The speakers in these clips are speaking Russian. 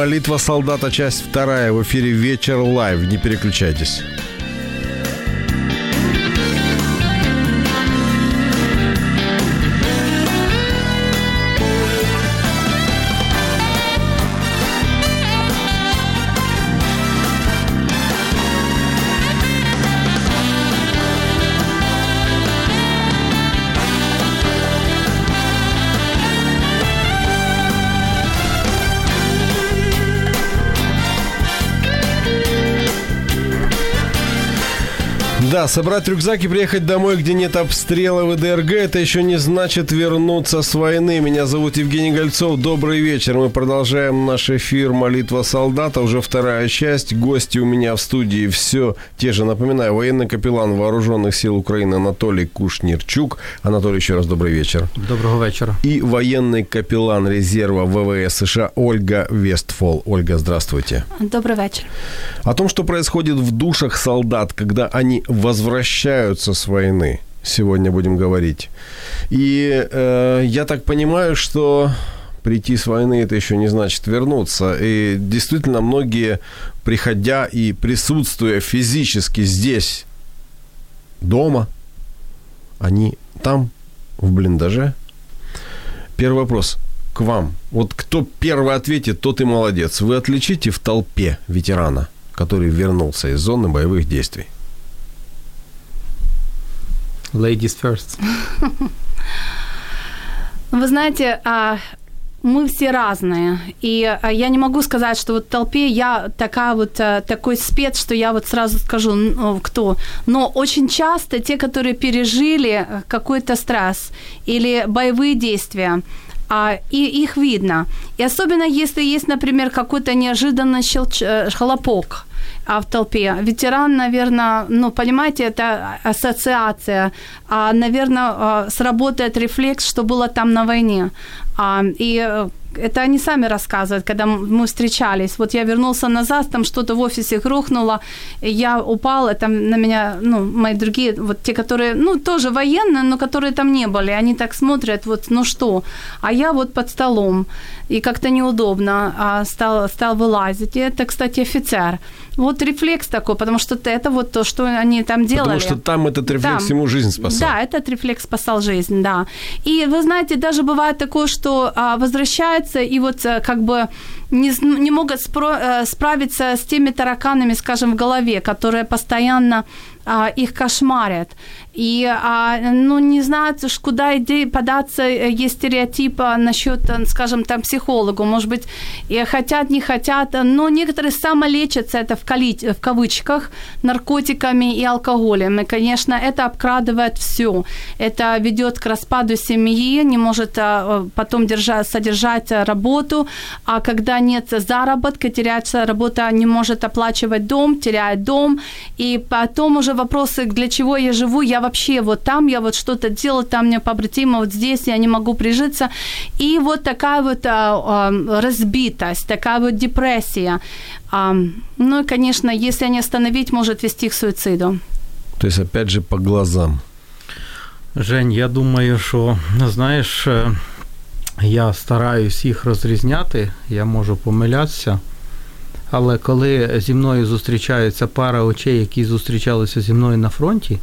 Молитва солдата, часть вторая. В эфире «Вечер live». Не переключайтесь. Да, собрать рюкзак и приехать домой, где нет обстрелов и ДРГ, это еще не значит вернуться с войны. Меня зовут Евгений Гольцов. Добрый вечер. Мы продолжаем наш эфир «Молитва солдата». Уже вторая часть. Гости у меня в студии все те же. Напоминаю, военный капеллан Вооруженных сил Украины Анатолий Кушнирчук. Анатолий, еще раз добрый вечер. Доброго вечера. И военный капеллан резерва ВВС США Ольга Вестфол. Ольга, здравствуйте. Добрый вечер. О том, что происходит в душах солдат, когда они возвращаются с войны, сегодня будем говорить. И э, я так понимаю, что прийти с войны это еще не значит вернуться. И действительно многие, приходя и присутствуя физически здесь, дома, они там, в блиндаже. Первый вопрос к вам. Вот кто первый ответит, тот и молодец. Вы отличите в толпе ветерана, который вернулся из зоны боевых действий? Ladies first. Вы знаете, а, мы все разные. И а, я не могу сказать, что вот в толпе я такая вот, а, такой спец, что я вот сразу скажу, кто. Но очень часто те, которые пережили какой-то стресс или боевые действия, и их видно. И особенно если есть, например, какой-то неожиданный щелч... Э, хлопок а в толпе. Ветеран, наверное, ну, понимаете, это ассоциация. А, наверное, сработает рефлекс, что было там на войне. А, и э, это они сами рассказывают, когда мы встречались. Вот я вернулся назад, там что-то в офисе грохнуло, я упал, там на меня, ну, мои другие, вот те, которые, ну, тоже военные, но которые там не были, они так смотрят, вот, ну что, а я вот под столом, и как-то неудобно а стал, стал вылазить. И это, кстати, офицер. Вот рефлекс такой, потому что это вот то, что они там делали. Потому что там этот рефлекс там, ему жизнь спасал. Да, этот рефлекс спасал жизнь, да. И вы знаете, даже бывает такое, что а, возвращается и вот а, как бы не, не могут спро- э, справиться с теми тараканами, скажем, в голове, которые постоянно а, их кошмарят. И, а, ну, не знают, куда идти, податься, э, есть стереотипы насчет, э, скажем, там, психологу, может быть, и хотят, не хотят, но некоторые самолечатся, это в, коли, в кавычках, наркотиками и алкоголем, и, конечно, это обкрадывает все, это ведет к распаду семьи, не может а, потом держать, содержать работу, а когда нет заработка, теряется работа, не может оплачивать дом, теряет дом, и потом уже вопросы, для чего я живу, я вообще вот там, я вот что-то делаю, там мне побратимо, вот здесь я не могу прижиться. И вот такая вот а, а, разбитость, такая вот депрессия. А, ну и, конечно, если не остановить, может вести к суициду. То есть, опять же, по глазам. Жень, я думаю, що, знаєш, я стараюсь їх розрізняти, я можу помилятися. Але коли зі мною зустрічається пара очей, які зустрічалися зі мною на фронті,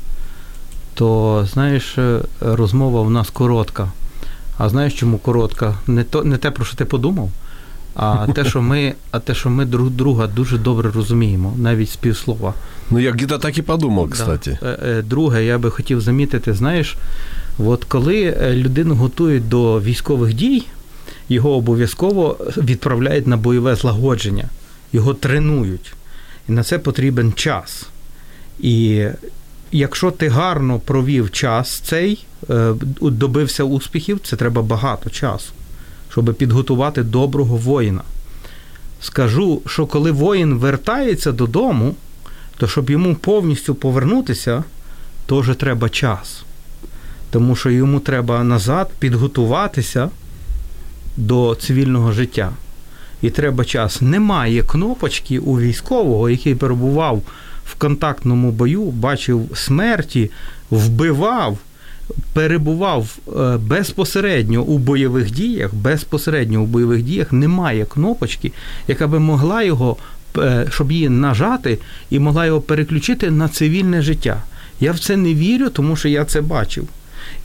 то знаєш, розмова у нас коротка. А знаєш, чому коротка? Не то, не те, про що ти подумав, а те, що ми, а те, що ми друг друга дуже добре розуміємо, навіть з півслова. Ну, я где-то так і подумав, кстати. Да. Друге, я би хотів замітити, знаєш, от коли людину готують до військових дій, його обов'язково відправляють на бойове злагодження. його тренують. І на це потрібен час. І якщо ти гарно провів час цей, е, добився успіхів, це треба багато часу, щоб підготувати доброго воїна. Скажу, що коли воїн вертається додому, то щоб йому повністю повернутися, теж треба час. Тому що йому треба назад підготуватися до цивільного життя. І треба час. Немає кнопочки у військового, який перебував в контактному бою, бачив смерті, вбивав, перебував е, безпосередньо у бойових діях, безпосередньо у бойових діях немає кнопочки, яка би могла його, е, щоб її нажати і могла його переключити на цивільне життя. Я в це не вірю, тому що я це бачив.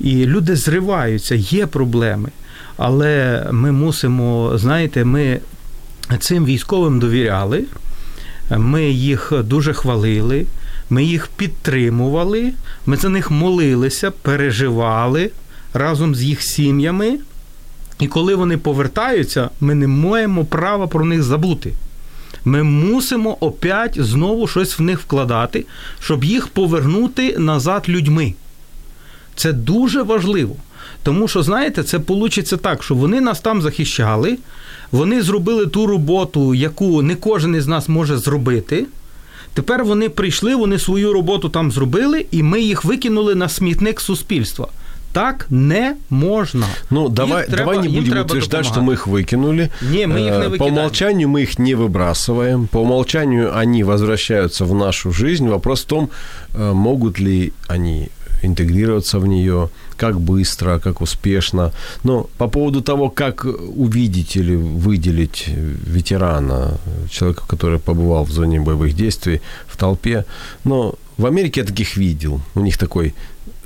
І люди зриваються, є проблеми. Але ми мусимо, знаєте, ми цим військовим довіряли, ми їх дуже хвалили, ми їх підтримували, ми за них молилися, переживали разом з їх сім'ями. І коли вони повертаються, ми не маємо права про них забути. Ми мусимо опять знову щось в них вкладати, щоб їх повернути назад людьми. Це дуже важливо. Тому що, знаєте, це вийде так, що вони нас там захищали, вони зробили ту роботу, яку не кожен із нас може зробити. Тепер вони прийшли, вони свою роботу там зробили, і ми їх викинули на смітник суспільства. Так не можна. Ну, давай, треба, давай не будем утверждать, что мы их выкинули. Не, мы их не Э, По выкидаем. умолчанию мы их не выбрасываем. По умолчанию они возвращаются в нашу жизнь. Вопрос в том, э, могут ли они интегрироваться в нее, как быстро, как успешно. Но по поводу того, как увидеть или выделить ветерана, человека, который побывал в зоне боевых действий, в толпе, но в Америке я таких видел. У них такой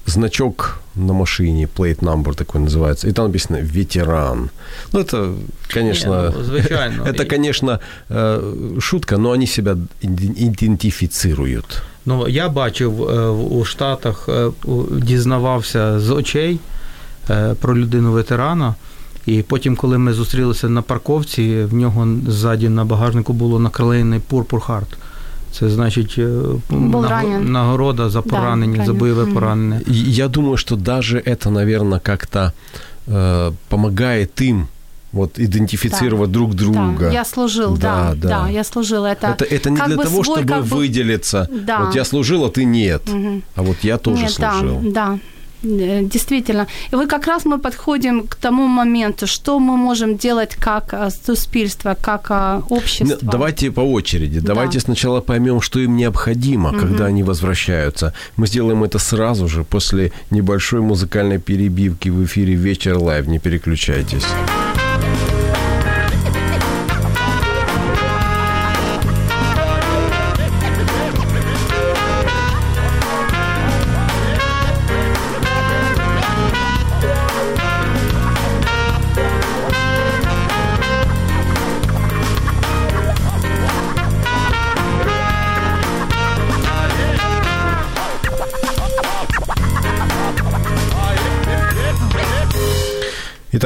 значок на машине, plate number такой называется, и там написано «ветеран». Ну, это, конечно, Не, ну, это, конечно, э, шутка, но они себя иде- идентифицируют. Ну, я бачив е, у Штатах, е, дізнавався з очей е, про людину ветерана. І потім, коли ми зустрілися на парковці, в нього ззаді на багажнику було наклеєний Purple Heart. Це значить нагорода за Да, поранення, за ранен. бойове Мгм. поранення. Я думаю, что даже это, наверное, как-то э, помогает им вот идентифицировать друг друга. Да, я служил, Да, да, да. да, я служил. Это, это, это не для того, свой, чтобы бы- выделиться. Да. Вот я служил, а ты нет. Мгм. А вот я тоже Нет, служил. Да, да. Э, Действительно. И вот как раз мы подходим к тому моменту, что мы можем делать как э, суспільство, как э, общество. Ну, Давайте по очереди. Да. Давайте сначала поймем, что им необходимо, когда они возвращаются. Мы сделаем это сразу же, после небольшой музыкальной перебивки в эфире «Вечер live». Не переключайтесь.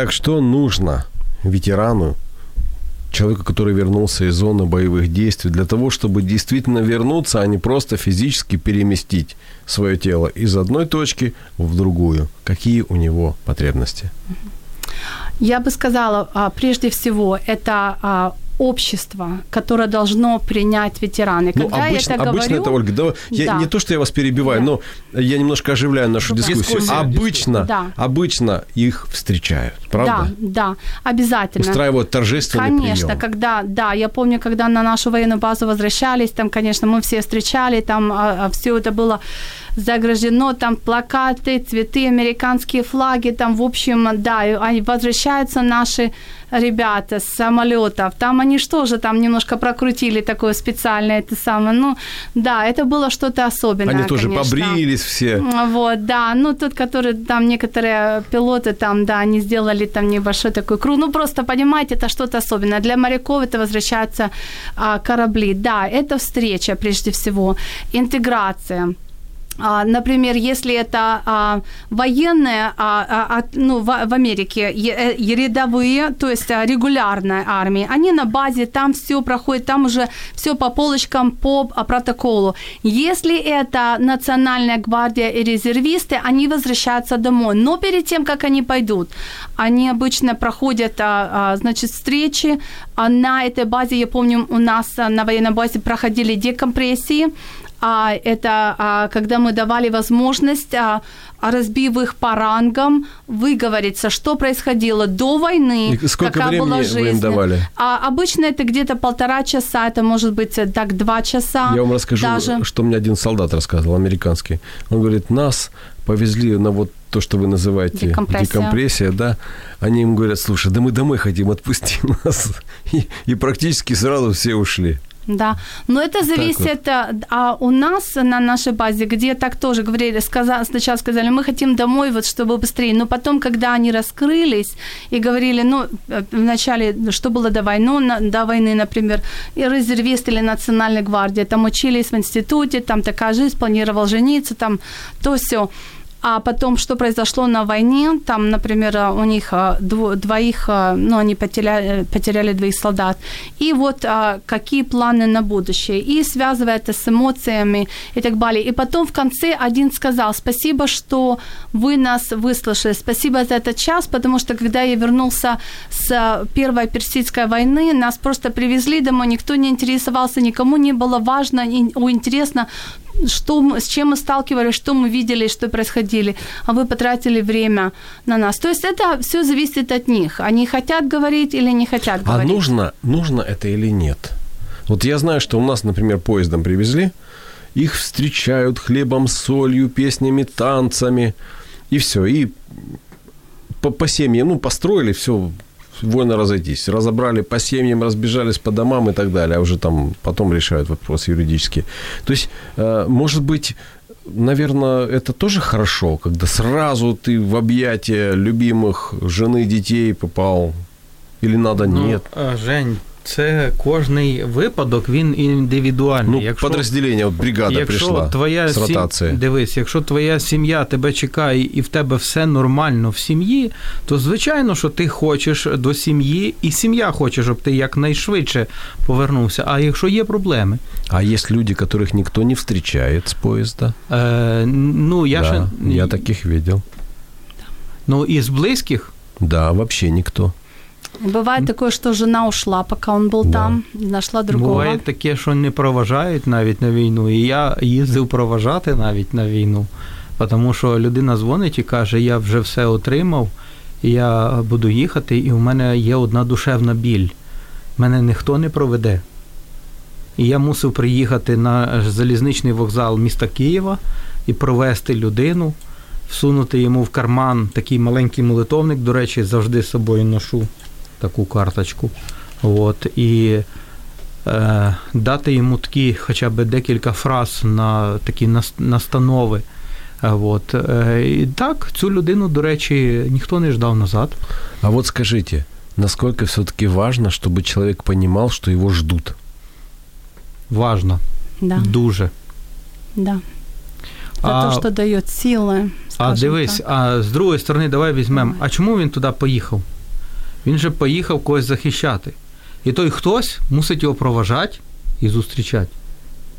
Итак, что нужно ветерану, человеку, который вернулся из зоны боевых действий, для того, чтобы действительно вернуться, а не просто физически переместить свое тело из одной точки в другую? Какие у него потребности? Я бы сказала, а, прежде всего, это а, общество, которое должно принять ветераны. Ну, Когда я обычно, это обычно говорю, это, Ольга, да, я, Да. не то, что я вас перебиваю, Да. но я немножко оживляю нашу Да. дискуссию. Дискуссия, обычно, Да. обычно их встречают, правда? Да, да, обязательно. Устраивают торжественный Конечно, прием. когда, да, я помню, когда на нашу военную базу возвращались, там, конечно, мы все встречали, там все это было заграждено, там плакаты, цветы, американские флаги, там, в общем, да, они возвращаются наши ребята с самолетов, там они что же там немножко прокрутили такое специальное, это самое, ну, да, это было что-то особенное, Они тоже конечно. побрились все. Вот, да, ну тот, который там некоторые пилоты там, да, они сделали там небольшой такой круг, ну просто понимаете, это что-то особенное. Для моряков это возвращаются а, корабли, да, это встреча прежде всего, интеграция. А, например, если это а, военные, а, ну, в, Америке е, е, рядовые, то есть регулярная армия, они на базе, там все проходит, там уже все по полочкам, по протоколу. Если это национальная гвардия и резервисты, они возвращаются домой. Но перед тем, как они пойдут, они обычно проходят, значит, встречи. На этой базе, я помню, у нас на военной базе проходили декомпрессии, а, это а, когда мы давали возможность, а, разбив их по рангам, выговориться, что происходило до войны, И сколько какая времени была вы жизнь. им давали? А, обычно это где-то полтора часа, это может быть э, так два часа. Я вам расскажу, даже. что мне один солдат рассказывал, американский. Он говорит, нас повезли на вот то, что вы называете Декомпрессия. декомпрессия, да. Они им говорят, слушай, да мы домой хотим, отпусти нас. И, и практически сразу все ушли. Да, но это зависит, а, а у нас на нашей базе, где так тоже говорили, сказа, сначала сказали, мы хотим домой, вот чтобы быстрее, но потом, когда они раскрылись и говорили, ну, э, вначале, что было до войны, на, до войны, например, и резервист или национальная гвардия, там учились в институте, там такая жизнь, планировал жениться, там то все. А потом, что произошло на войне, там, например, у них дво, двоих, а, ну, они потеряли, потеряли двоих солдат. И вот какие планы на будущее. И связывая это с эмоциями и так далее. И потом в конце один сказал, спасибо, что вы нас выслушали, спасибо за этот час, потому что когда я вернулся с Первой Персидской войны, нас просто привезли домой, никто не интересовался, никому не было важно, и- интересно, что мы, с чем мы сталкивались, что мы видели, что происходили, а вы потратили время на нас. То есть это все зависит от них. Они хотят говорить или не хотят А говорить. нужно, нужно это или нет? Вот я знаю, что у нас, например, поездом привезли, их встречают хлебом, солью, песнями, танцами, и все. И по, по семьям, ну, построили, все, вольно разойтись. Разобрали по семьям, разбежались по домам и так далее. А уже там потом решают вопрос юридически. То есть, э, может быть, наверное, это тоже хорошо, когда сразу ты в объятия любимых жены, детей попал. Или надо нет? Ну, а, Жень, це кожний випадок, він індивідуальний. Ну, подразделение, от бригада якщо прийшла твоя з ротації. Сім... Дивись, якщо твоя сім'я тебе чекає і в тебе все нормально в сім'ї, то звичайно, що ти хочеш до сім'ї, і сім'я хоче, щоб ти якнайшвидше повернувся. А якщо є проблеми, А есть люди, которых никто не встречает с поезда? е, ну я да, ще я таких видел. ну із близьких. Да, вообще никто. Бывает такое, что жена ушла, пока он был Да. там, нашла другого. Буває таке, що не проважають навіть на війну. І я їздив проважати навіть на війну. Тому що людина дзвонить і каже, я вже все отримав, я буду їхати, і в мене є одна душевна біль. Мене ніхто не проведе. І я мусив приїхати на залізничний вокзал міста Києва і провести людину, всунути йому в карман такий маленький молитовник. До речі, завжди з собою ношу таку карточку. От, і е, дати йому такі хоча б декілька фраз на такі нас- настанови. Е, От, е, і так, цю людину, до речі, ніхто не ждав назад. А вот скажите, насколько все-таки важно, чтобы человек понимал, что его ждут? Важно, Да, дуже. да. Это А- то, что дает силы. А скажем дивись, так. а з другої сторони, давай візьмемо. Давай. А чому він туди поїхав? Він же поїхав когось захищати. І той хтось мусить його проважати і зустрічати.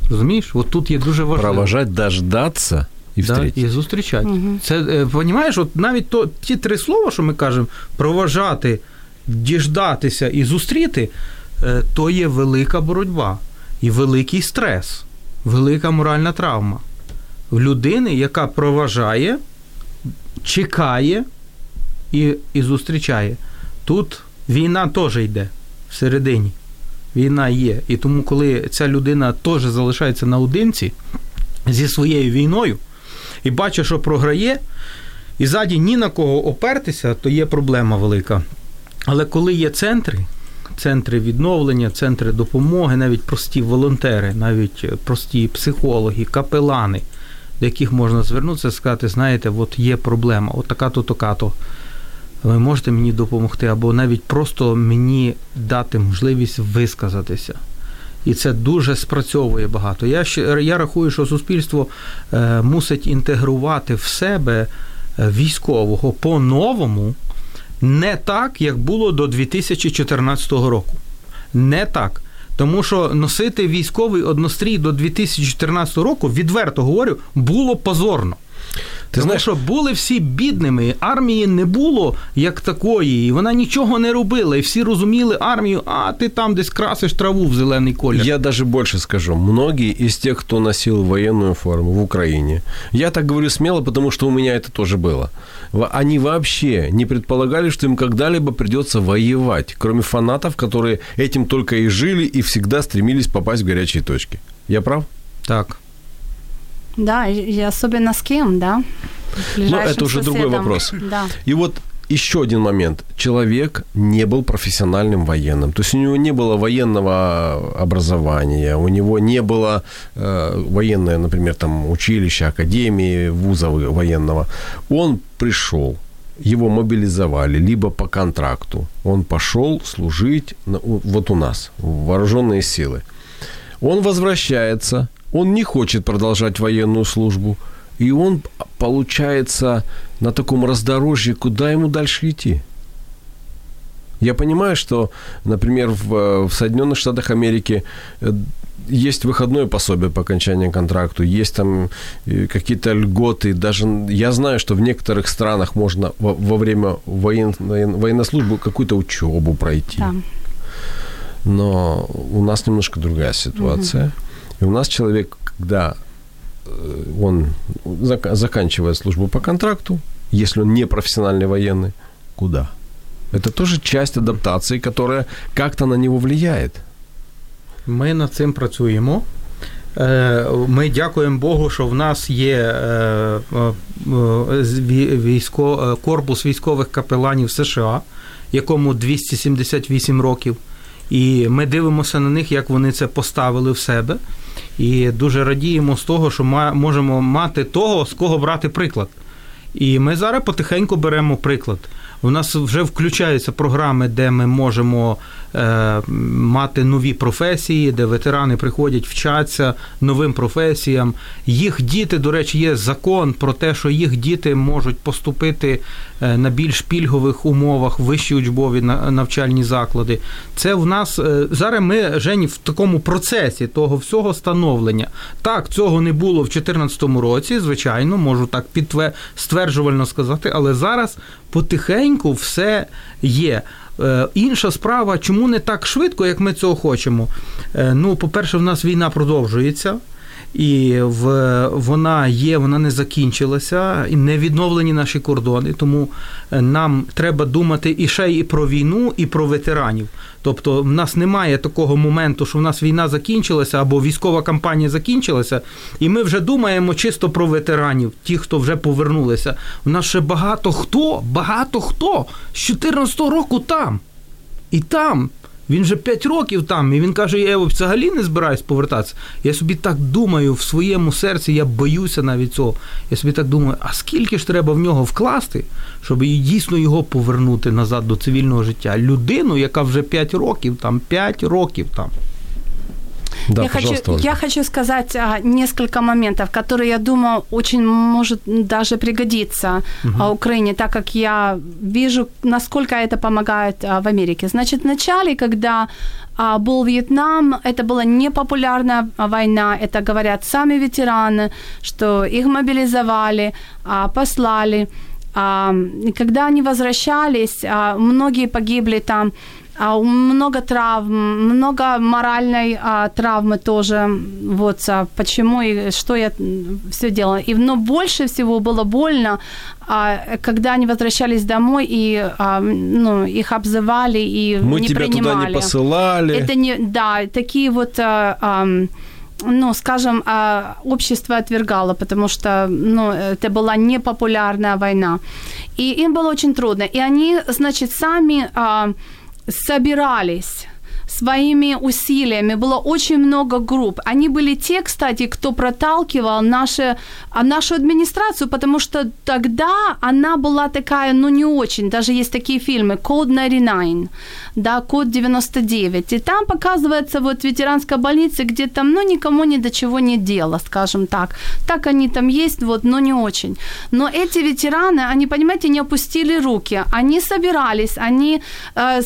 Розумієш? От тут є дуже важливо. Провожать, дождаться и Да, і зустрічати. Мгм. Це, е, понімаєш, от навіть то, ті три слова, що ми кажемо, проважати, діждатися і зустріти, е, то є велика боротьба і великий стрес, велика моральна травма. В людини, яка проважає, чекає і, і зустрічає. Тут війна теж йде всередині. Війна є. І тому, коли ця людина теж залишається наодинці зі своєю війною, і бачить, що програє, і ззаді ні на кого опертися, то є проблема велика. Але коли є центри, центри відновлення, центри допомоги, навіть прості волонтери, навіть прості психологи, капелани, до яких можна звернутися сказати, знаєте, от є проблема, от така-то, така-то. Ви можете мені допомогти, або навіть просто мені дати можливість висказатися. І це дуже спрацьовує багато. Я я рахую, що суспільство е, мусить інтегрувати в себе е, військового по-новому, не так, як було до 2014 року. Не так. Тому що носити військовий однострій до 2014 року, відверто говорю, було позорно. Ти Тому знаєш, що були всі бідними, армії не було як такої, і вона нічого не робила. І всі розуміли армію, а ти там десь красиш траву в зелений колір. Я даже больше скажу. Многие из тех, кто носил военную форму в Украине, я так говорю смело, потому что у меня это тоже было. Они вообще не предполагали, что им когда-либо придется воевать, кроме фанатов, которые этим только и жили и всегда стремились попасть в горячие точки. Я прав? Так. Да, и особенно с кем, да? Ну, это уже другой вопрос. Да. И вот еще один момент. Человек не был профессиональным военным. То есть у него не было военного образования, у него не было э, военное, например, там училища, академии, вуза военного. Он пришел, его мобилизовали, либо по контракту. Он пошел служить на, вот у нас, в вооруженные силы. Он возвращается, он не хочет продолжать военную службу, и он, получается, на таком раздорожье, куда ему дальше идти? Я понимаю, что, например, в, в Соединенных Штатах Америки э, есть выходное пособие по окончании контракту, есть там э, какие-то льготы. Даже я знаю, что в некоторых странах можно во, во время воен, воен, военной службы какую-то учебу пройти. Да. Но у нас немножко другая ситуация. Угу. И у нас человек, когда э, он заканчивает службу по контракту, если он не профессиональный военный, куда? Это тоже часть адаптации, которая как-то на него влияет. Ми над цим працюємо. Ми дякуємо Богу, що в нас є військо, корпус військових капеланів США, якому 278 років. І ми дивимося на них, як вони це поставили в себе. І дуже радіємо з того, що можемо мати того, з кого брати приклад. І ми зараз потихеньку беремо приклад. У нас вже включаються програми, де ми можемо мати нові професії, де ветерани приходять, вчаться новим професіям. Їх діти, до речі, є закон про те, що їх діти можуть поступити е, на більш пільгових умовах, вищі учбові навчальні заклади. Це в нас е, зараз ми Жені, в такому процесі того всього становлення. Так, цього не було в 2014 році, звичайно, можу так підтвер... стверджувально сказати, але зараз потихеньку все є. Е, інша справа, чому не так швидко, як ми цього хочемо? Е, ну, по-перше, в нас війна продовжується І в, вона є, вона не закінчилася, і не відновлені наші кордони. Тому е, нам треба думати і ще і про війну, і про ветеранів. Тобто, в нас немає такого моменту, що в нас війна закінчилася або військова кампанія закінчилася, і ми вже думаємо чисто про ветеранів, ті, хто вже повернулися. У нас ще багато хто, багато хто з 14 року там. І там він вже 5 років там, і він каже: я взагалі не збираюсь повертатися. Я собі так думаю в своєму серці, я боюся навіть цього. Я собі так думаю, а скільки ж треба в нього вкласти, щоб дійсно його повернути назад до цивільного життя? Людину, яка вже 5 років там, 5 років там. Да, я, хочу, я хочу сказать а, несколько моментов, которые, я думаю, очень может даже пригодиться угу. Украине, так как я вижу, насколько это помогает а, в Америке. Значит, в начале, когда а, был Вьетнам, это была непопулярная война, это говорят сами ветераны, что их мобилизовали, а, послали. А, когда они возвращались, а, многие погибли там а, много травм, много моральной а, травмы тоже. Вот а, почему и что я все делала. И, но больше всего было больно, а, когда они возвращались домой и а, ну, их обзывали и Мы не тебя принимали. туда не посылали. Это не, да, такие вот а, а, ну, скажем, общество отвергало, потому что, ну, это была непопулярная война. И им было очень трудно. И они, значит, сами собирались своими усилиями. Было очень много групп. Они были те, кстати, кто проталкивал наши, а, нашу администрацию, потому что тогда она была такая, ну, не очень. Даже есть такие фильмы «Code 99», да, «Код 99». И там показывается вот ветеранская больница, где там, ну, никому ни до чего не дело, скажем так. Так они там есть, вот, но не очень. Но эти ветераны, они, понимаете, не опустили руки. Они собирались, они, э,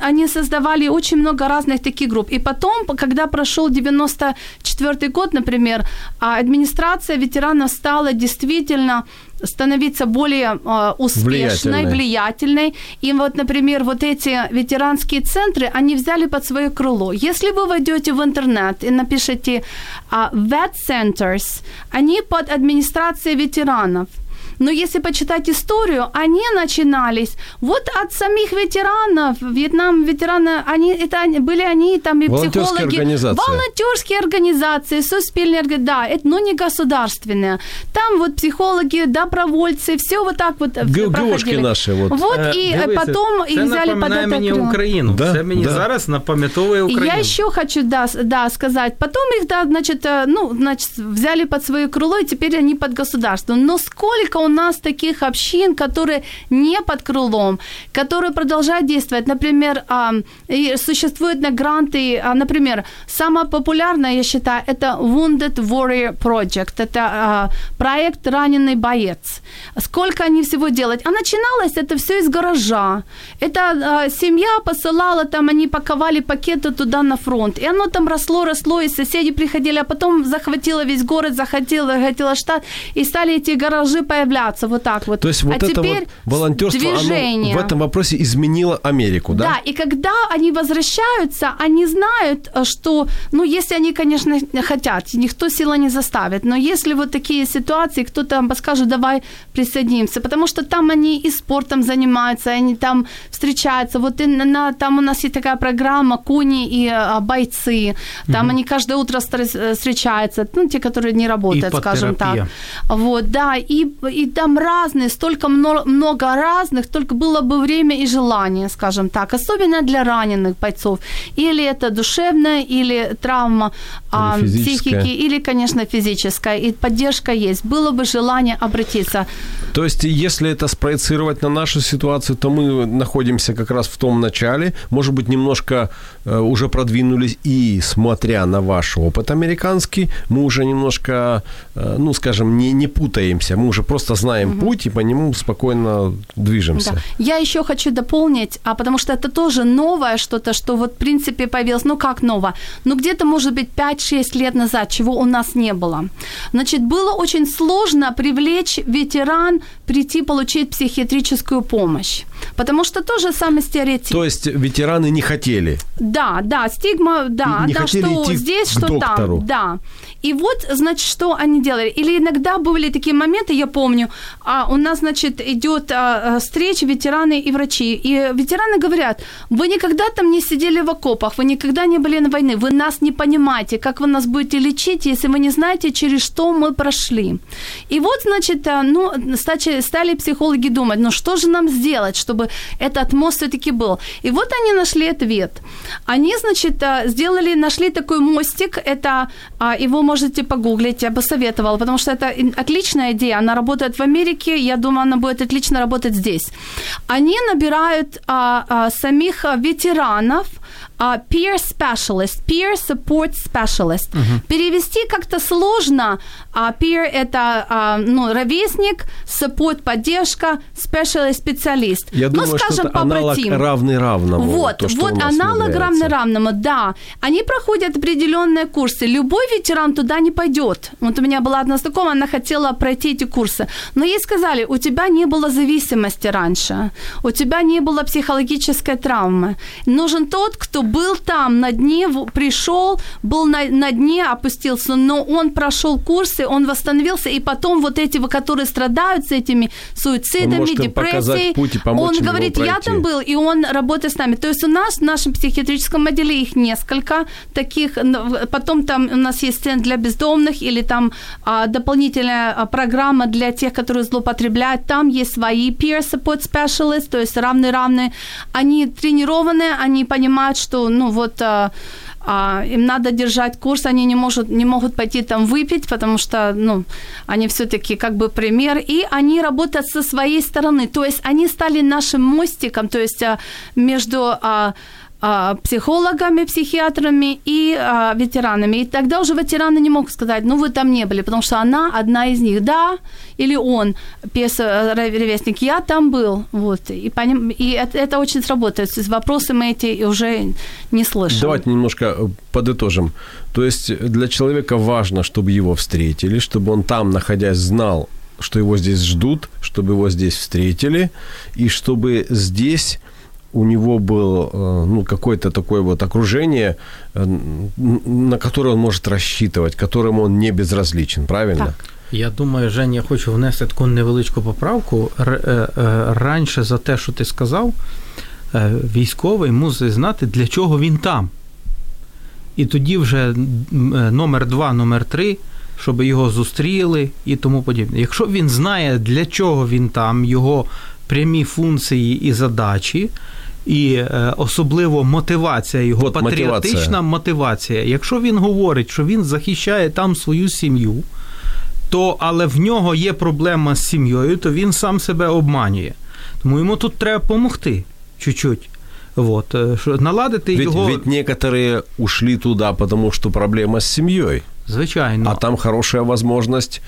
они создавали очень много разных таких групп. И потом, когда прошел 94 год, например, а администрация ветеранов стала действительно становиться более э, успешной, влиятельной. влиятельной. И вот, например, вот эти ветеранские центры, они взяли под свое крыло. Если вы войдете в интернет и напишите uh, vet centers, они под администрацией ветеранов. Но если почитать историю, они начинались вот от самих ветеранов. Вьетнам ветераны, они, это были они там и психологи. Организации. Волонтерские организации, суспільные да, это, но не государственные. Там вот психологи, добровольцы, все вот так вот Г- наши. Вот, вот э, і дивися, потом їх взяли под это мені Україну. Да, це мені да. зараз напам'ятовує Україну. Я еще хочу да, да, сказать. Потом их, да, значит, э, ну, значит, взяли под свое крыло, и теперь они под государство. Но сколько у нас таких общин, которые не под крылом, которые продолжают действовать. Например, существуют на гранты, например, самое популярное, я считаю, это Wounded Warrior Project. Это проект «Раненый боец». Сколько они всего делают? А начиналось это все из гаража. Это семья посылала, там они паковали пакеты туда на фронт. И оно там росло, росло, и соседи приходили, а потом захватило весь город, захватило, захватило штат, и стали эти гаражи появляться появляться вот так вот. То есть вот а это вот волонтерство движение. в этом вопросе изменило Америку, да? Да, и когда они возвращаются, они знают, что, ну, если они, конечно, хотят, никто сила не заставит, но если вот такие ситуации, кто-то там скажет, давай присоединимся, потому что там они и спортом занимаются, они там встречаются, вот и на, там у нас есть такая программа «Куни и а, бойцы», там угу. они каждое утро встречаются, ну, те, которые не работают, скажем так. Вот, да, и, и там разные, столько много, много разных, только было бы время и желание, скажем так, особенно для раненых бойцов. Или это душевная, или травма а, или психики, или, конечно, физическая. И поддержка есть. Было бы желание обратиться. То есть, если это спроецировать на нашу ситуацию, то мы находимся как раз в том начале, может быть, немножко э, уже продвинулись, и смотря на ваш опыт американский, мы уже немножко, э, ну, скажем, не, не путаемся, мы уже просто знаем угу. путь и по нему спокойно движемся. Да. Я еще хочу дополнить, а потому что это тоже новое что-то, что вот в принципе появилось, ну как новое, ну где-то может быть 5-6 лет назад, чего у нас не было. Значит, было очень сложно привлечь ветеран прийти получить психиатрическую помощь. Потому что тоже самый стереотип. То есть ветераны не хотели? Да, да, стигма, да, не да, что идти здесь, что доктору. там. Да. И вот, значит, что они делали. Или иногда были такие моменты, я помню, а у нас, значит, идет а, а, встреча ветераны и врачи. И ветераны говорят, вы никогда там не сидели в окопах, вы никогда не были на войне, вы нас не понимаете, как вы нас будете лечить, если вы не знаете, через что мы прошли. И вот, значит, а, ну, стали психологи думать, ну что же нам сделать, чтобы этот мост все-таки был. И вот они нашли ответ. Они, значит, сделали, нашли такой мостик, это его можете погуглить, я бы советовала, потому что это отличная идея, она работает в Америке, я думаю, она будет отлично работать здесь. Они набирают а, а, самих ветеранов, а, peer specialist, peer support specialist. Uh-huh. Перевести как-то сложно. А peer это а, ну, ровесник, support поддержка, specialist специалист. Я ну, думаю, скажем, что аналог равный равному. Вот, то, вот аналог равный равному, да. Они проходят определенные курсы. Любой ветеран туда не пойдет. Вот у меня была одна знакомая, она хотела пройти эти курсы. Но ей сказали, у тебя не было зависимости раньше, у тебя не было психологической травмы. Нужен тот, кто был там на дне, пришел, был на, на дне, опустился, но он прошел курсы, он восстановился, и потом вот эти, которые страдают с этими суицидами, депрессией, путь и он говорит, я там был, и он работает с нами. То есть у нас в нашем психиатрическом отделе их несколько таких, потом там у нас есть центр для бездомных или там а, дополнительная а, программа для тех, которые злоупотребляют, там есть свои peer support specialists, то есть равные-равные, они тренированные, они понимают, считают, что, ну, вот, а, а, им надо держать курс, они не, может, не могут пойти там выпить, потому что, ну, они все-таки как бы пример, и они работают со своей стороны, то есть они стали нашим мостиком, то есть а, между... А, психологами, психиатрами и а, ветеранами. И тогда уже ветераны не могут сказать, ну вы там не были, потому что она одна из них, да, или он, пес э, ревестник, я там был, вот, и, поним, и это, это очень сработает. То есть вопросы мы эти уже не слышим. Давайте немножко э, подытожим. То есть для человека важно, чтобы его встретили, чтобы он там, находясь, знал, что его здесь ждут, чтобы его здесь встретили, и чтобы здесь у него было э, ну, какое-то такое вот окружение, э, на которое он может рассчитывать, которому он не безразличен, правильно? Так. Я думаю, Женя, я хочу внести таку невеличку поправку. Е, раніше за те, що ти сказав, військовий мусить знати, для чого він там. І тоді вже номер два, номер три, щоб його зустріли і тому подібне. Якщо він знає, для чого він там, його прямі функції і задачі, і е, особливо мотивація його От патріотична мотивація. мотивація. Якщо він говорить, що він захищає там свою сім'ю, то але в нього є проблема з сім'єю, то він сам себе обманює. Тому йому тут треба допомогти чуть-чуть. Вот, е, що наладити Ведь, його. ведь некоторые ушли туда, потому что проблема с семьей. Звичайно. А там хорошая возможность,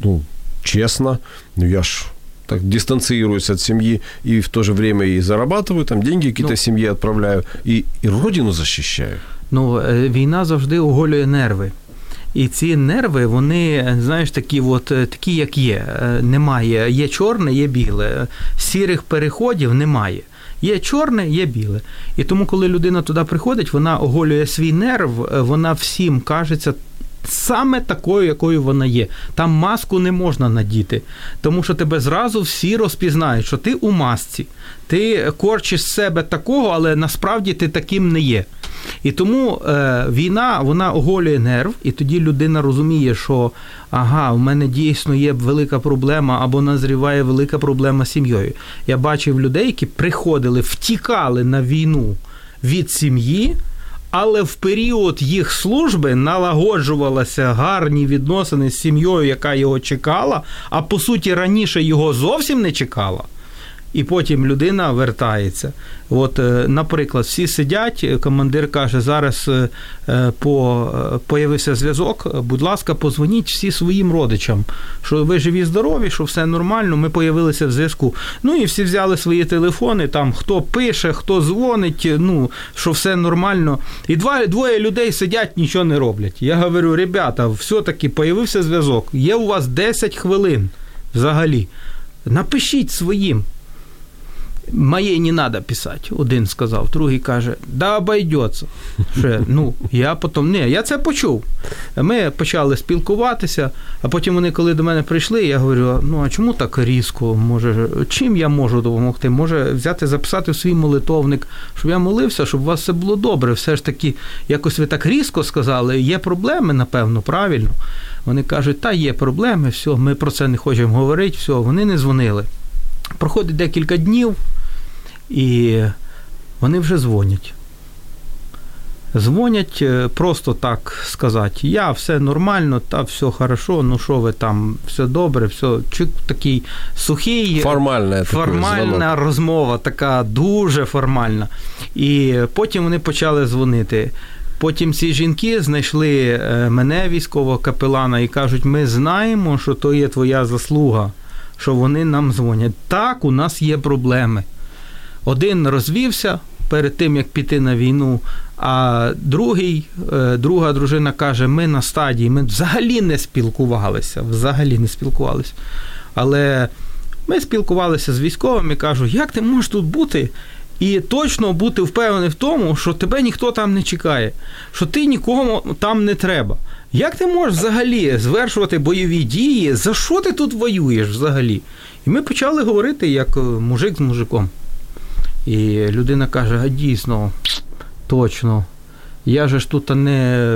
ну, честно, ну я ж так дистанцируюсь от семьи и в то же время и зарабатываю, там деньги какие-то Ну. семье отправляю, и, и родину защищаю. Ну, е, війна завжди оголює нерви. І ці нерви, вони, знаєш, такі, от, е, такі, як є. Е, Немає. Є чорне, є біле. Сірих переходів немає. Є чорне, є біле. І тому, коли людина туди приходить, вона оголює свій нерв, вона всім кажеться. Саме такою, якою вона є. Там маску не можна надіти, тому що тебе зразу всі розпізнають, що ти у масці, ти корчиш себе такого, але насправді ти таким не є. І тому е, війна вона оголює нерв, і тоді людина розуміє, що ага, в мене дійсно є велика проблема або назріває велика проблема з сім'єю. Я бачив людей, які приходили, втікали на війну від сім'ї. Але в період їх служби налагоджувалися гарні відносини з сім'єю, яка його чекала, а по суті раніше його зовсім не чекала. І потім людина вертається. От, е, наприклад, всі сидять, е, командир каже, зараз е, по, появився зв'язок, будь ласка, позвоніть всі своїм родичам, що ви живі, здорові, що все нормально, ми появилися в зв'язку. Ну і всі взяли свої телефони, там хто пише, хто дзвонить, ну, що все нормально. І два, двоє людей сидять, нічого не роблять. Я говорю, ребята, все-таки появився зв'язок, є у вас 10 хвилин взагалі. Напишіть своїм. Моей не надо писати, один сказав, другий каже, да обойдеться. Ще, ну, я потім, ні, я це почув. Ми почали спілкуватися, а потім вони, коли до мене прийшли, я говорю: ну а чому так різко? Може, чим я можу допомогти? Може взяти, записати в свій молитовник, щоб я молився, щоб у вас все було добре. Все ж таки, якось ви так різко сказали, є проблеми, напевно, правильно. Вони кажуть, та є проблеми, все, ми про це не хочемо говорити, все, вони не дзвонили. Проходить декілька днів, і вони вже дзвонять. Дзвонять е, просто так сказати, я все нормально, та все хорошо, ну що ви там, все добре, все чик такий сухий. Формальная Формальна такой розмова, така дуже формальна. І потім вони почали дзвонити. Потім ці жінки знайшли е, мене, військового капелана, і кажуть: ми знаємо, що то є твоя заслуга, що вони нам дзвонять. Так, у нас є проблеми. Один розвівся перед тим, як піти на війну, а другий, е, друга дружина каже: ми на стадії, ми взагалі не спілкувалися, взагалі не спілкувалися. Але ми спілкувалися з військовими, кажу, як ти можеш тут бути? І точно бути впевнений в тому, що тебе ніхто там не чекає, що ти нікому там не треба. Як ти можеш взагалі звершувати бойові дії? За що ти тут воюєш взагалі? І ми почали говорити як е, мужик з мужиком. І людина каже: а дійсно, точно. Я же ж тут не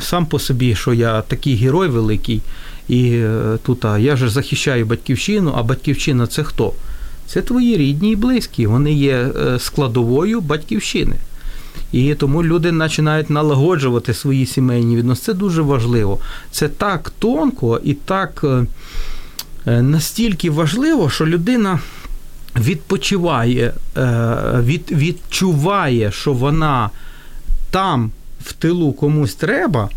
сам по собі, що я такий герой великий, і е, тут я же захищаю батьківщину, а батьківщина це хто? це твої рідні і близькі, вони є е, складовою батьківщини. І тому люди починають налагоджувати свої сімейні відносини. Це дуже важливо. Це так тонко і так е, настільки важливо, що людина відпочиває, від, відчуває, що вона там в тилу комусь треба.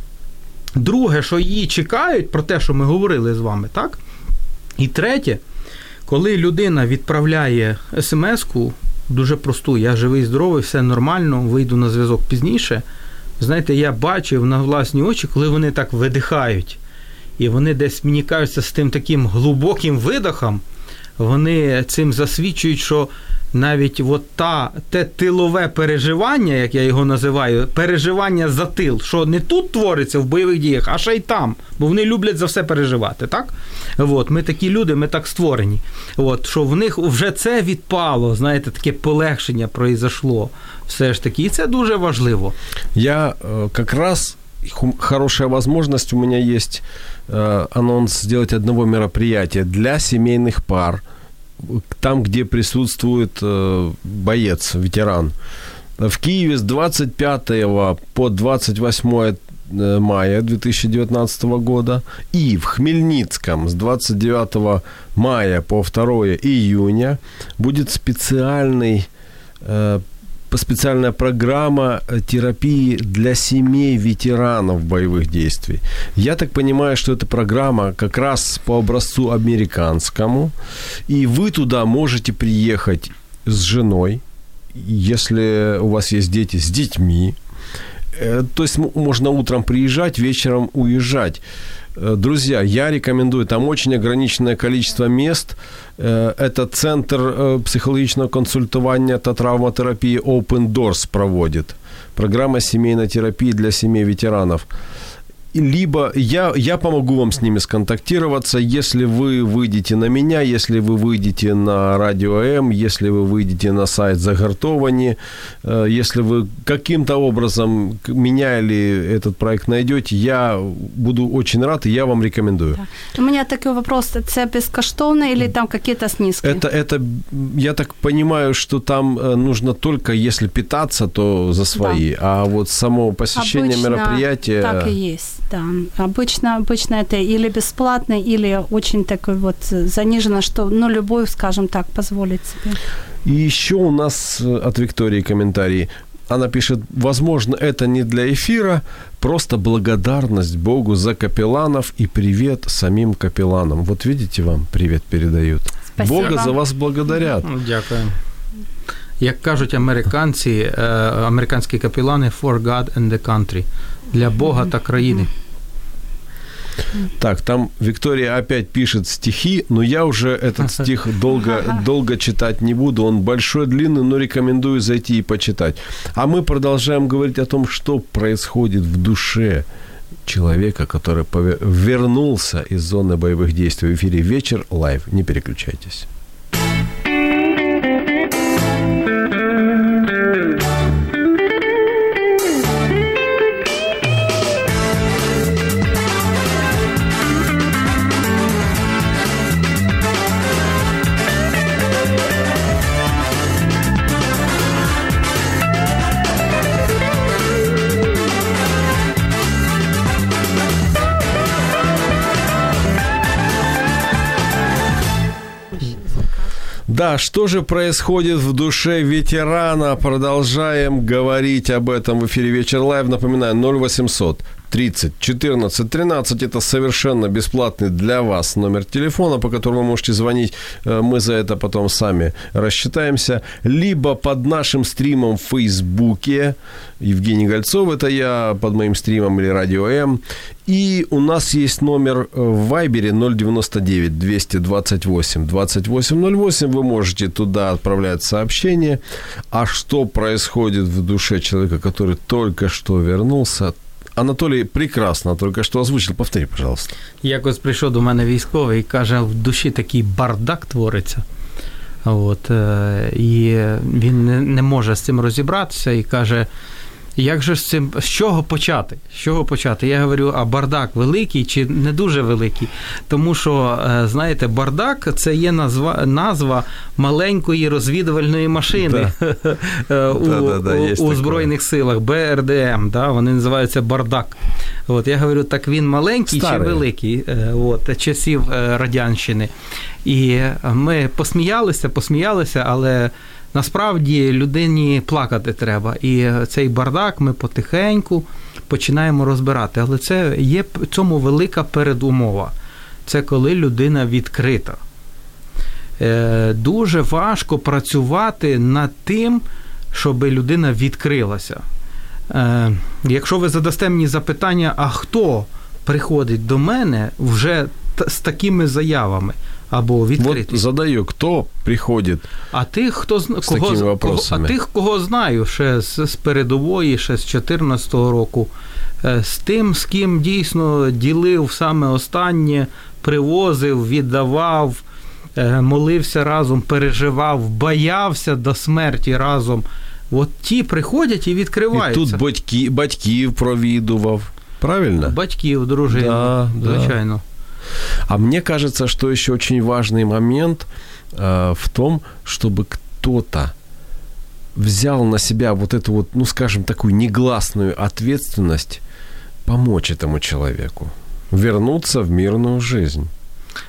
Друге, що її чекають про те, що ми говорили з вами, так? І третє, коли людина відправляє смс-ку, дуже просту, я живий, здоровий, все нормально, вийду на зв'язок пізніше. Знаєте, я бачив на власні очі, коли вони так видихають, і вони десь мені кажуться з тим таким глибоким видохом, вони цим засвідчують, що навіть от та, те тилове переживання, як я його називаю, переживання за тил, що не тут твориться в бойових діях, а ще й там, бо вони люблять за все переживати. так? От, Ми такі люди, ми так створені. От, Що в них вже це відпало, знаєте, таке полегшення произошло. Все ж таки, і це дуже важливо. Я как раз хорошая возможность у меня есть э, анонс сделать одного мероприятия для семейных пар – там, где присутствует э, боец, ветеран. В Киеве с 25 по 28 э, мая 2019 года и в Хмельницком с 29 мая по 2 июня будет специальный э, специальная программа э, терапии для семей ветеранов боевых действий. Я так понимаю, что эта программа как раз по образцу американскому, и вы туда можете приехать с женой, если у вас есть дети, с детьми. Э, то есть можно утром приезжать, вечером уезжать. Э, друзья, я рекомендую, там очень ограниченное количество мест. Э, это центр э, психологічного консультування та травматерапії Open Doors проводит. Программа семейной терапии для семей ветеранов либо я, я помогу вам с ними сконтактироваться, если вы выйдете на меня, если вы выйдете на Радио М, если вы выйдете на сайт Загартовани, э, если вы каким-то образом меня или этот проект найдете, я буду очень рад, и я вам рекомендую. Да. У меня такой вопрос, это бескоштовно или там какие-то снизки? Это, это, я так понимаю, что там э, нужно только, если питаться, то за свои, да. а вот само посещение Обычно мероприятия... так и есть. Да, обычно, обычно это или бесплатно, или очень такой вот занижено, что, ну, любой, скажем так, позволит себе. И еще у нас э, от Виктории комментарий. Она пишет, возможно, это не для эфира, просто благодарность Богу за капелланов и привет самим капелланам. Вот видите, вам привет передают. Спасибо. Бога за вас благодарят. Дякую. Як кажуть американці, американські капелани for God and the country – для Бога та країни. Так, там Виктория опять пишет стихи, но я уже этот стих долго, долго читать не буду. Он большой, длинный, но рекомендую зайти и почитать. А мы продолжаем говорить о том, что происходит в душе человека, который вернулся из зоны боевых действий. В эфире «Вечер live». Не переключайтесь. Да, что же происходит в душе ветерана? Продолжаем говорить об этом в эфире «Вечер live». Напоминаю, 0800 30 14 13. Это совершенно бесплатный для вас номер телефона, по которому вы можете звонить. Э, мы за это потом сами рассчитаемся. Либо под нашим стримом в Фейсбуке. Евгений Гольцов, это я, под моим стримом или Радио М. И у нас есть номер э, в Вайбере 099 228 2808. Вы можете туда отправлять сообщение. А что происходит в душе человека, который только что вернулся, Анатолій прекрасно тільки що озвучив. Повтори, пожалуйста. Якось прийшов до мене військовий і каже, в душі такий бардак твориться. От, І він не може з цим розібратися і каже: Як же з цим з чого почати? З чого почати? Я говорю, а бардак великий чи не дуже великий? Тому що, е, знаєте, бардак це є назва назва маленької розвідувальної машини е, у, у, у. Збройних силах БРДМ. Да? Вони називаються бардак. От я говорю, так він маленький Старий. чи великий? Е, От, часів Радянщини. І ми посміялися, посміялися, але насправді людині плакати треба. І цей бардак ми потихеньку починаємо розбирати. Але це є цьому велика передумова. Це коли людина відкрита. Е, Дуже важко працювати над тим, щоб людина відкрилася. Е, Якщо ви задасте мені запитання, а хто приходить до мене вже з такими заявами або Вот задаю, кто приходит А тих, хто З кого, кого, а тих, кого знаю ще з, з передової, ще з 2014 року, е, з тим, з ким дійсно ділив саме останнє, привозив, віддавав, е, молився разом, переживав, боявся до смерті разом. От ті приходять і і тут батьки, батьків провідував. Правильно? Батьків, дружин, Да, да. А мне кажется, что еще очень важный момент э, в том, чтобы кто-то взял на себя вот эту вот, ну, скажем, такую негласную ответственность помочь этому человеку вернуться в мирную жизнь.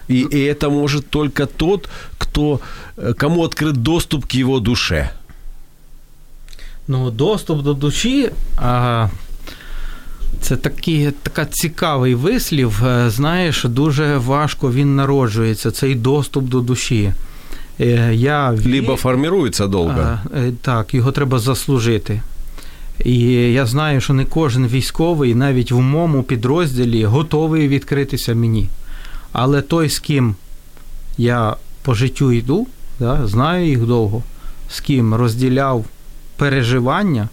И, и это может только тот, кто, э, кому открыт доступ к его душе. Ну, доступ до душі. А, це такий, така цікавий вислів. Е, Знаєш, дуже важко він народжується, цей доступ до душі. Е, Я Либо формируется долго. А, е, так, його треба заслужити. І я знаю, що не кожен військовий, навіть в моєму підрозділі, готовий відкритися мені. Але той, з ким я по життю йду, да, знаю їх довго, з ким розділяв переживання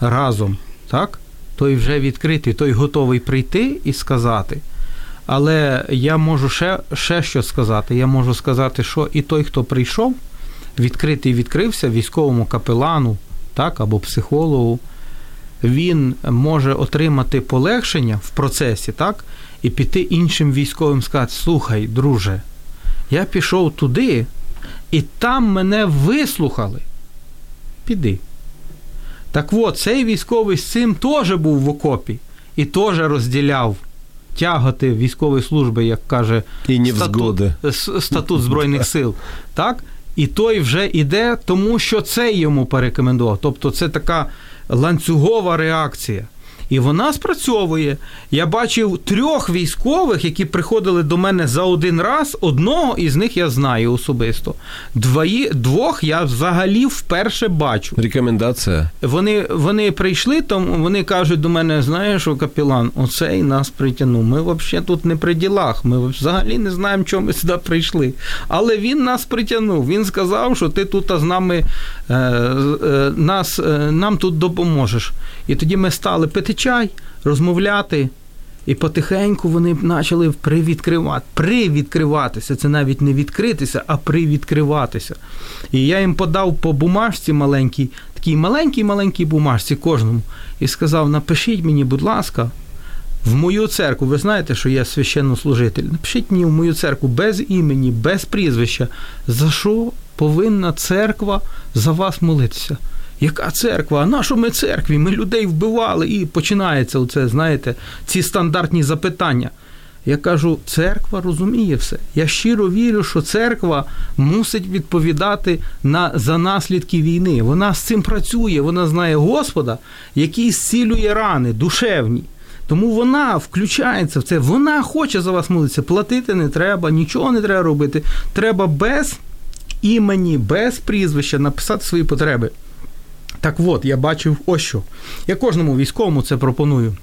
разом, так, той вже відкритий, той готовий прийти і сказати. Але я можу ще, ще що сказати. Я можу сказати, що і той, хто прийшов, відкритий відкрився військовому капелану, так, або психологу, він може отримати полегшення в процесі, так, і піти іншим військовим сказати: слухай, друже, я пішов туди, і там мене вислухали. Піди. Так от, цей військовий з цим теж був в окопі і теж розділяв тяготи військової служби, як каже і статут, статут Збройних сил. Так? І той вже іде, тому що це йому порекомендував. Тобто це така ланцюгова реакція. І вона спрацьовує. Я бачив трьох військових, які приходили до мене за один раз. Одного із них я знаю особисто. Двої, двох я взагалі вперше бачу. Рекомендация. Вони, вони прийшли, тому вони кажуть до мене: знаєш, о, капілан, оцей нас притягнув. Ми взагалі тут не при ділах. Ми взагалі не знаємо, чому ми сюди прийшли. Але він нас притягнув. Він сказав, що ти тут з нами е, е, нас, е, нам тут допоможеш. І тоді ми стали пити чай, розмовляти. І потихеньку вони почали привідкривати, привідкриватися. Це навіть не відкритися, а привідкриватися. І я їм подав по бумажці маленькій, такій маленькій-маленькій бумажці кожному, і сказав: напишіть мені, будь ласка, в мою церкву. Ви знаєте, що я священнослужитель. Напишіть мені в мою церкву без імені, без прізвища. За що повинна церква за вас молитися? Яка церква? А на що ми церкві? Ми людей вбивали. І починається оце, знаєте, ці стандартні запитання. Я кажу, церква розуміє все. Я щиро вірю, що церква мусить відповідати на, за наслідки війни. Вона з цим працює, вона знає Господа, який зцілює рани душевні. Тому вона включається в це. Вона хоче за вас молитися. Платити не треба, нічого не треба робити. Треба без імені, без прізвища написати свої потреби. Так от, я бачив ось що. Я кожному військовому це пропоную.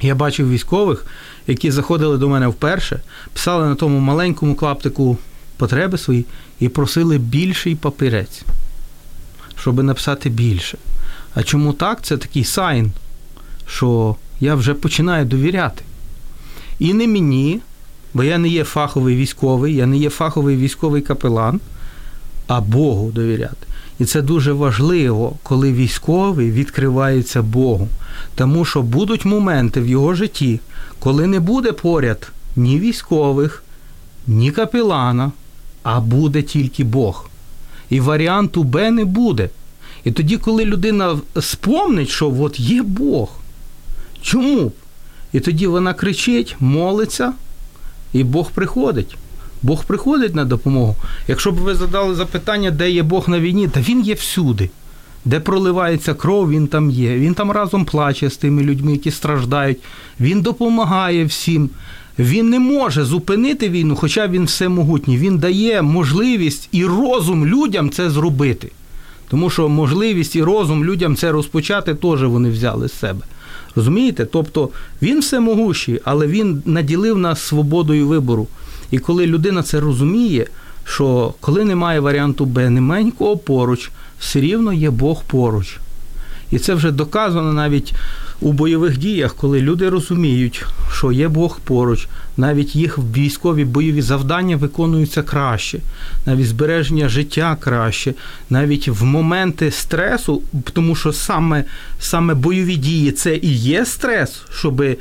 Я бачив військових, які заходили до мене вперше, писали на тому маленькому клаптику потреби свої і просили більший папірець, щоб написати більше. А чому так? Це такий сайн, що я вже починаю довіряти. І не мені, бо я не є фаховий військовий, я не є фаховий військовий капелан, а Богу довіряти. І це дуже важливо, коли військовий відкривається Богу. Тому що будуть моменти в його житті, коли не буде поряд ні військових, ні капелана, а буде тільки Бог. І варіанту Б не буде. І тоді, коли людина спомнить, що от є Бог, чому? І тоді вона кричить, молиться, і Бог приходить. Бог приходить на допомогу. Якщо б ви задали запитання, де є Бог на війні, та він є всюди. Де проливається кров, він там є. Він там разом плаче з тими людьми, які страждають. Він допомагає всім. Він не може зупинити війну, хоча він всемогутній. Він дає можливість і розум людям це зробити. Тому що можливість і розум людям це розпочати теж вони взяли з себе. Розумієте? Тобто він всемогущий, але він наділив нас свободою вибору. І коли людина це розуміє, що коли немає варіанту Б, немає нікого поруч, все рівно є Бог поруч. І це вже доказано навіть у бойових діях, коли люди розуміють, що є Бог поруч, навіть їх військові бойові завдання виконуються краще, навіть збереження життя краще, навіть в моменти стресу, тому що саме, саме бойові дії це і є стрес, щоби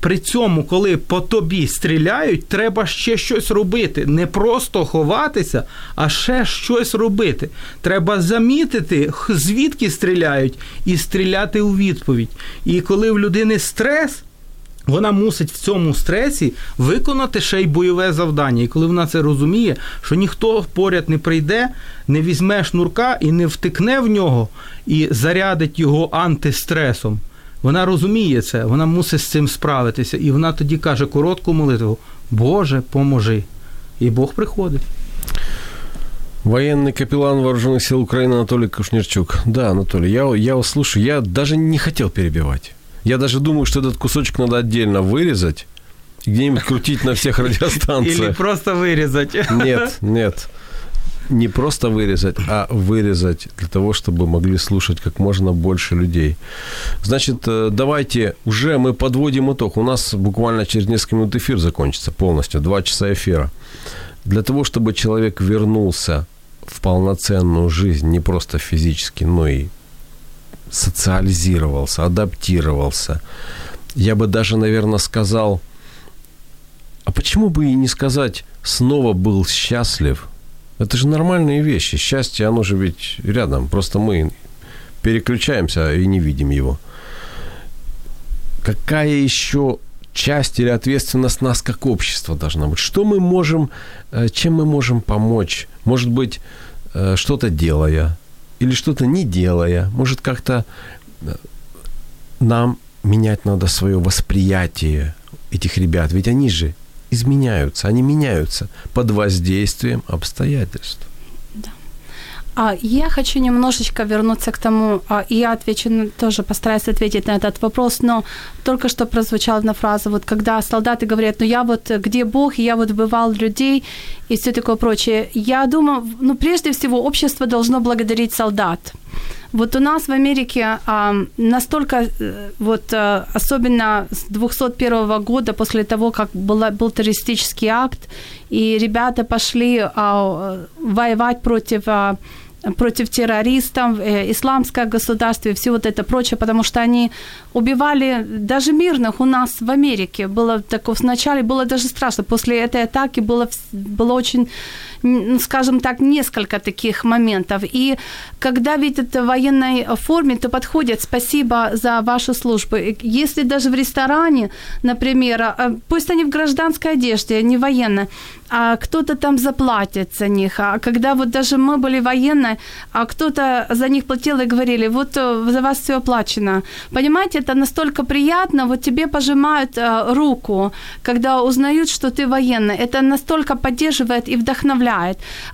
при цьому, коли по тобі стріляють, треба ще щось робити. Не просто ховатися, а ще щось робити. Треба замітити, звідки стріляють, і стріляти у відповідь. І коли в людини стрес. Вона мусить в цьому стресі виконати ще й бойове завдання. І коли вона це розуміє, що ніхто поряд не прийде, не візьме шнурка і не втикне в нього і зарядить його антистресом, вона розуміє це, вона мусить з цим справитися. І вона тоді каже коротку молитву: Боже, поможи. І Бог приходить. Военный капеллан Вооруженных сил Украины Анатолий Кушнерчук. Да, Анатолий, я, я вас слушаю. Я даже не хотел перебивать. Я даже думаю, что этот кусочек надо отдельно вырезать и где-нибудь крутить на всех радиостанциях. Или просто вырезать. Нет, нет. Не просто вырезать, а вырезать для того, чтобы могли слушать как можно больше людей. Значит, э, давайте уже мы подводим итог. У нас буквально через несколько минут эфир закончится полностью, два часа эфира. Для того, чтобы человек вернулся в полноценную жизнь, не просто физически, но и социализировался, адаптировался. Я бы даже, наверное, сказал, а почему бы и не сказать, снова был счастлив? Это же нормальные вещи. Счастье, оно же ведь рядом. Просто мы переключаемся и не видим его. Какая еще часть или ответственность нас как общества должна быть? Что мы можем, чем мы можем помочь? Может быть, что-то делая, или что-то не делая, может как-то нам менять надо свое восприятие этих ребят, ведь они же изменяются, они меняются под воздействием обстоятельств. А я хочу немножечко вернуться к тому, а, и я отвечу, тоже постараюсь ответить на этот вопрос, но только что прозвучала одна фраза, вот когда солдаты говорят, ну я вот, где Бог, я вот бывал людей и все такое прочее. Я думаю, ну прежде всего общество должно благодарить солдат. Вот у нас в Америке а, настолько, вот особенно с 201 года, после того, как была, был террористический акт, и ребята пошли а, воевать против а, против террористов, э, исламское государство и все вот это прочее, потому что они убивали даже мирных у нас в Америке. Было такое вначале было даже страшно. После этой атаки было, было очень, скажем так, несколько таких моментов. И когда видят в военной форме, то подходят, спасибо за вашу службу. Если даже в ресторане, например, пусть они в гражданской одежде, не военной, а кто-то там заплатит за них. А когда вот даже мы были военные, а кто-то за них платил и говорили, вот за вас все оплачено. Понимаете, это настолько приятно, вот тебе пожимают руку, когда узнают, что ты военный. Это настолько поддерживает и вдохновляет.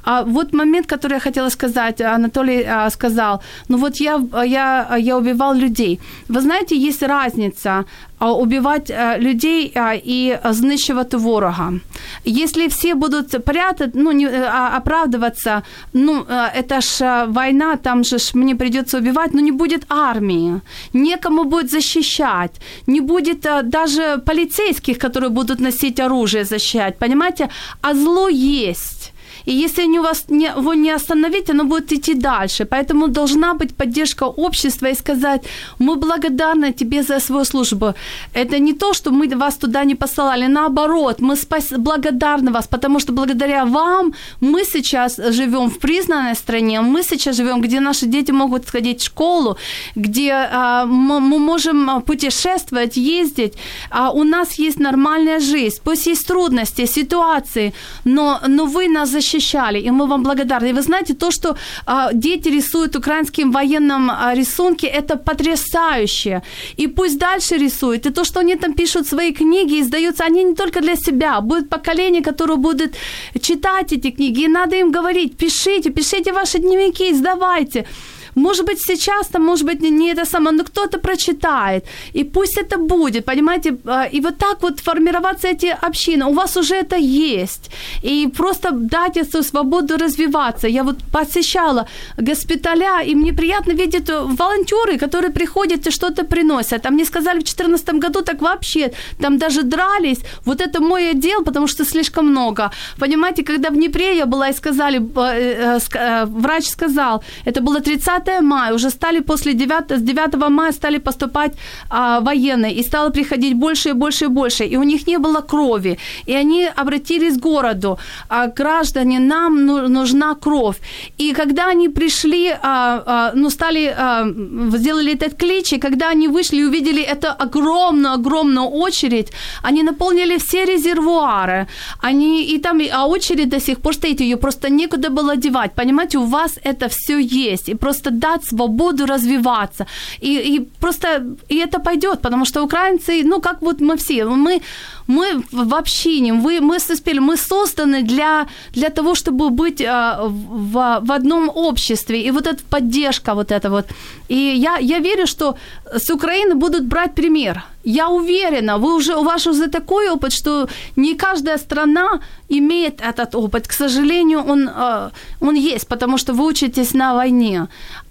А вот момент, который я хотела сказать, Анатолий сказал, ну вот я, я, я убивал людей. Вы знаете, есть разница убивать людей и знищувати ворога. Если все будут прятать, ну, не, оправдываться, ну, это ж война, там же ж мне придется убивать, но не будет армии, некому будет защищать, не будет даже полицейских, которые будут носить оружие, защищать, понимаете? А зло есть. И если у вас не, его не остановить, оно будет идти дальше. Поэтому должна быть поддержка общества и сказать, мы благодарны тебе за свою службу. Это не то, что мы вас туда не посылали, наоборот, мы спас... благодарны вас, потому что благодаря вам мы сейчас живем в признанной стране, мы сейчас живем, где наши дети могут сходить в школу, где а, мы, мы можем путешествовать, ездить, а у нас есть нормальная жизнь, пусть есть трудности, ситуации, но, но вы нас защищали, и мы вам благодарны. И вы знаете, то, что а, дети рисуют украинским военным а, рисунки, это потрясающе. И пусть дальше рисуют. И то, что они там пишут свои книги, издаются, они не только для себя. Будет поколение, которое будет читать эти книги. И надо им говорить, пишите, пишите ваши дневники, издавайте. Может быть, сейчас там, может быть, не это самое, но кто-то прочитает. И пусть это будет, понимаете? А, и вот так вот формироваться эти общины. У вас уже это есть. И просто дать эту свободу развиваться. Я вот посещала госпиталя, и мне приятно видеть волонтеры, которые приходят и что-то приносят. А мне сказали в 2014 году так вообще, там даже дрались. Вот это мой отдел, потому что слишком много. Понимаете, когда в Днепре я была и сказали, э, э, э, врач сказал, это было 30 мая, уже стали после 9, с 9 мая стали поступать а, военные, и стало приходить больше и больше и больше, и у них не было крови, и они обратились к городу, а, граждане, нам ну, нужна кровь, и когда они пришли, а, а, ну, стали, а, сделали этот клич, и когда они вышли и увидели эту огромную-огромную очередь, они наполнили все резервуары, они, и там, а очередь до сих пор стоит, ее просто некуда было девать, понимаете, у вас это все есть, и просто дать свободу развиваться. И, и просто и это пойдет, потому что украинцы, ну, как вот мы все, мы, мы в общине, вы, мы успели, мы созданы для, для того, чтобы быть э, в, в одном обществе. И вот эта поддержка, вот это вот. И я, я верю, что с Украины будут брать пример. Я уверена, вы уже, у вас уже такой опыт, что не каждая страна имеет этот опыт. К сожалению, он, э, он есть, потому что вы учитесь на войне,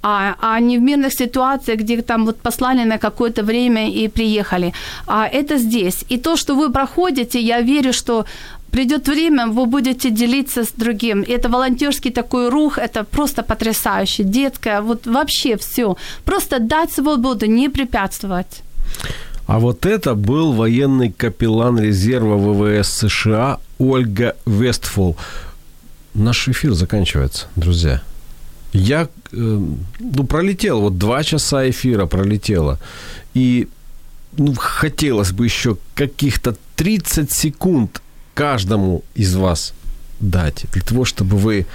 а, а не в мирных ситуациях, где там вот послали на какое-то время и приехали. А это здесь. И то, что вы проходите, я верю, что придет время, вы будете делиться с другим. Это волонтерский такой рух, это просто потрясающе, детское, вот вообще все. Просто дать свободу, не препятствовать. А вот это был военный капеллан резерва ВВС США Ольга Вестфол. Наш эфир заканчивается, друзья. Я э, ну, пролетел, вот два часа эфира пролетело. И ну, хотелось бы еще каких-то 30 секунд каждому из вас дать для того, чтобы вы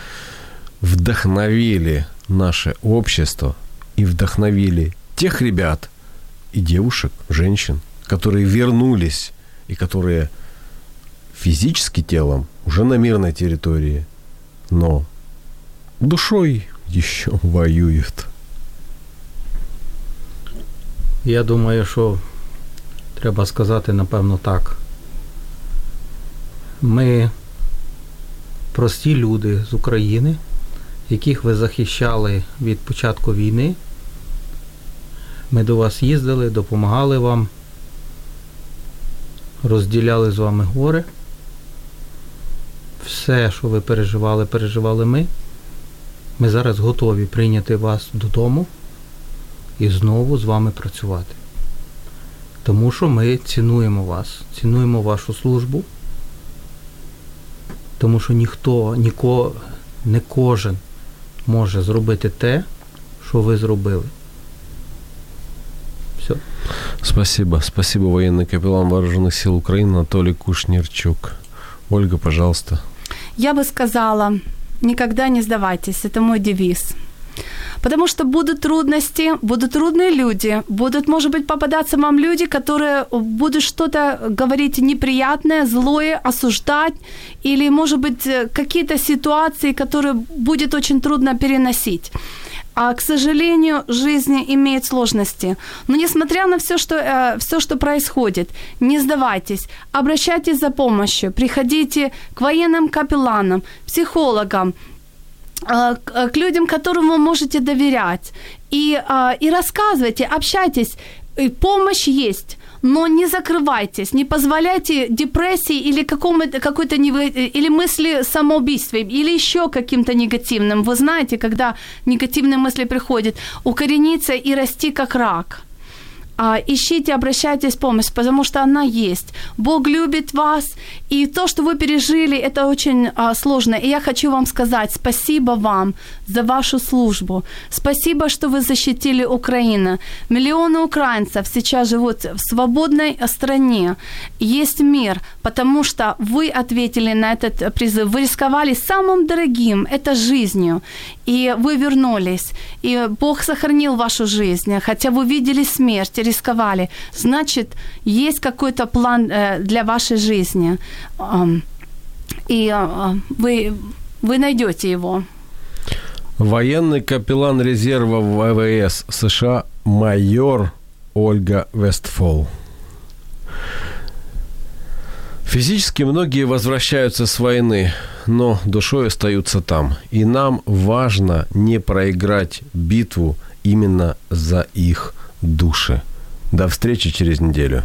вдохновили наше общество и вдохновили тех ребят и девушек, женщин, которые вернулись и которые физически телом уже на мирной территории, но душой еще воюют. Я думаю, що треба сказати, напевно, так. Ми прості люди з України, яких ви захищали від початку війни. Ми до вас їздили, допомагали вам, розділяли з вами гори. Все, що ви переживали, переживали ми. Ми зараз готові прийняти вас додому і знову з вами працювати. Тому що ми цінуємо вас, цінуємо вашу службу, тому що ніхто, ніко, не кожен може зробити те, що ви зробили. Все. Спасибо. Спасибо, военный капеллан Вооруженных сил Украины Анатолий Кушнерчук. Ольга, пожалуйста. Я бы сказала, никогда не сдавайтесь. Это мой девиз. Потому что будут трудности, будут трудные люди, будут, может быть, попадаться вам люди, которые будут что-то говорить неприятное, злое, осуждать, или, может быть, какие-то ситуации, которые будет очень трудно переносить. А, к сожалению, жизнь имеет сложности. Но несмотря на все, что, э, все, что происходит, не сдавайтесь, обращайтесь за помощью, приходите к военным капелланам, психологам, э, к людям, которым вы можете доверять. И, э, и рассказывайте, общайтесь, И помощь есть но не закрывайтесь, не позволяйте депрессии или какому-то, какой-то или мысли самоубийства, или еще каким-то негативным. Вы знаете, когда негативные мысли приходят, укорениться и расти как рак – а, ищите, обращайтесь в помощь, потому что она есть. Бог любит вас, и то, что вы пережили, это очень а, сложно. И я хочу вам сказать спасибо вам за вашу службу. Спасибо, что вы защитили Украину. Миллионы украинцев сейчас живут в свободной стране. Есть мир, потому что вы ответили на этот призыв. Вы рисковали самым дорогим, это жизнью. И вы вернулись. И Бог сохранил вашу жизнь, хотя вы видели смерть, рисковали. Значит, есть какой-то план э, для вашей жизни. И э, вы, вы найдете его. Военный капеллан резерва ВВС США майор Ольга Вестфол. Физически многие возвращаются с войны, но душой остаются там. И нам важно не проиграть битву именно за их души. До встречи через неделю.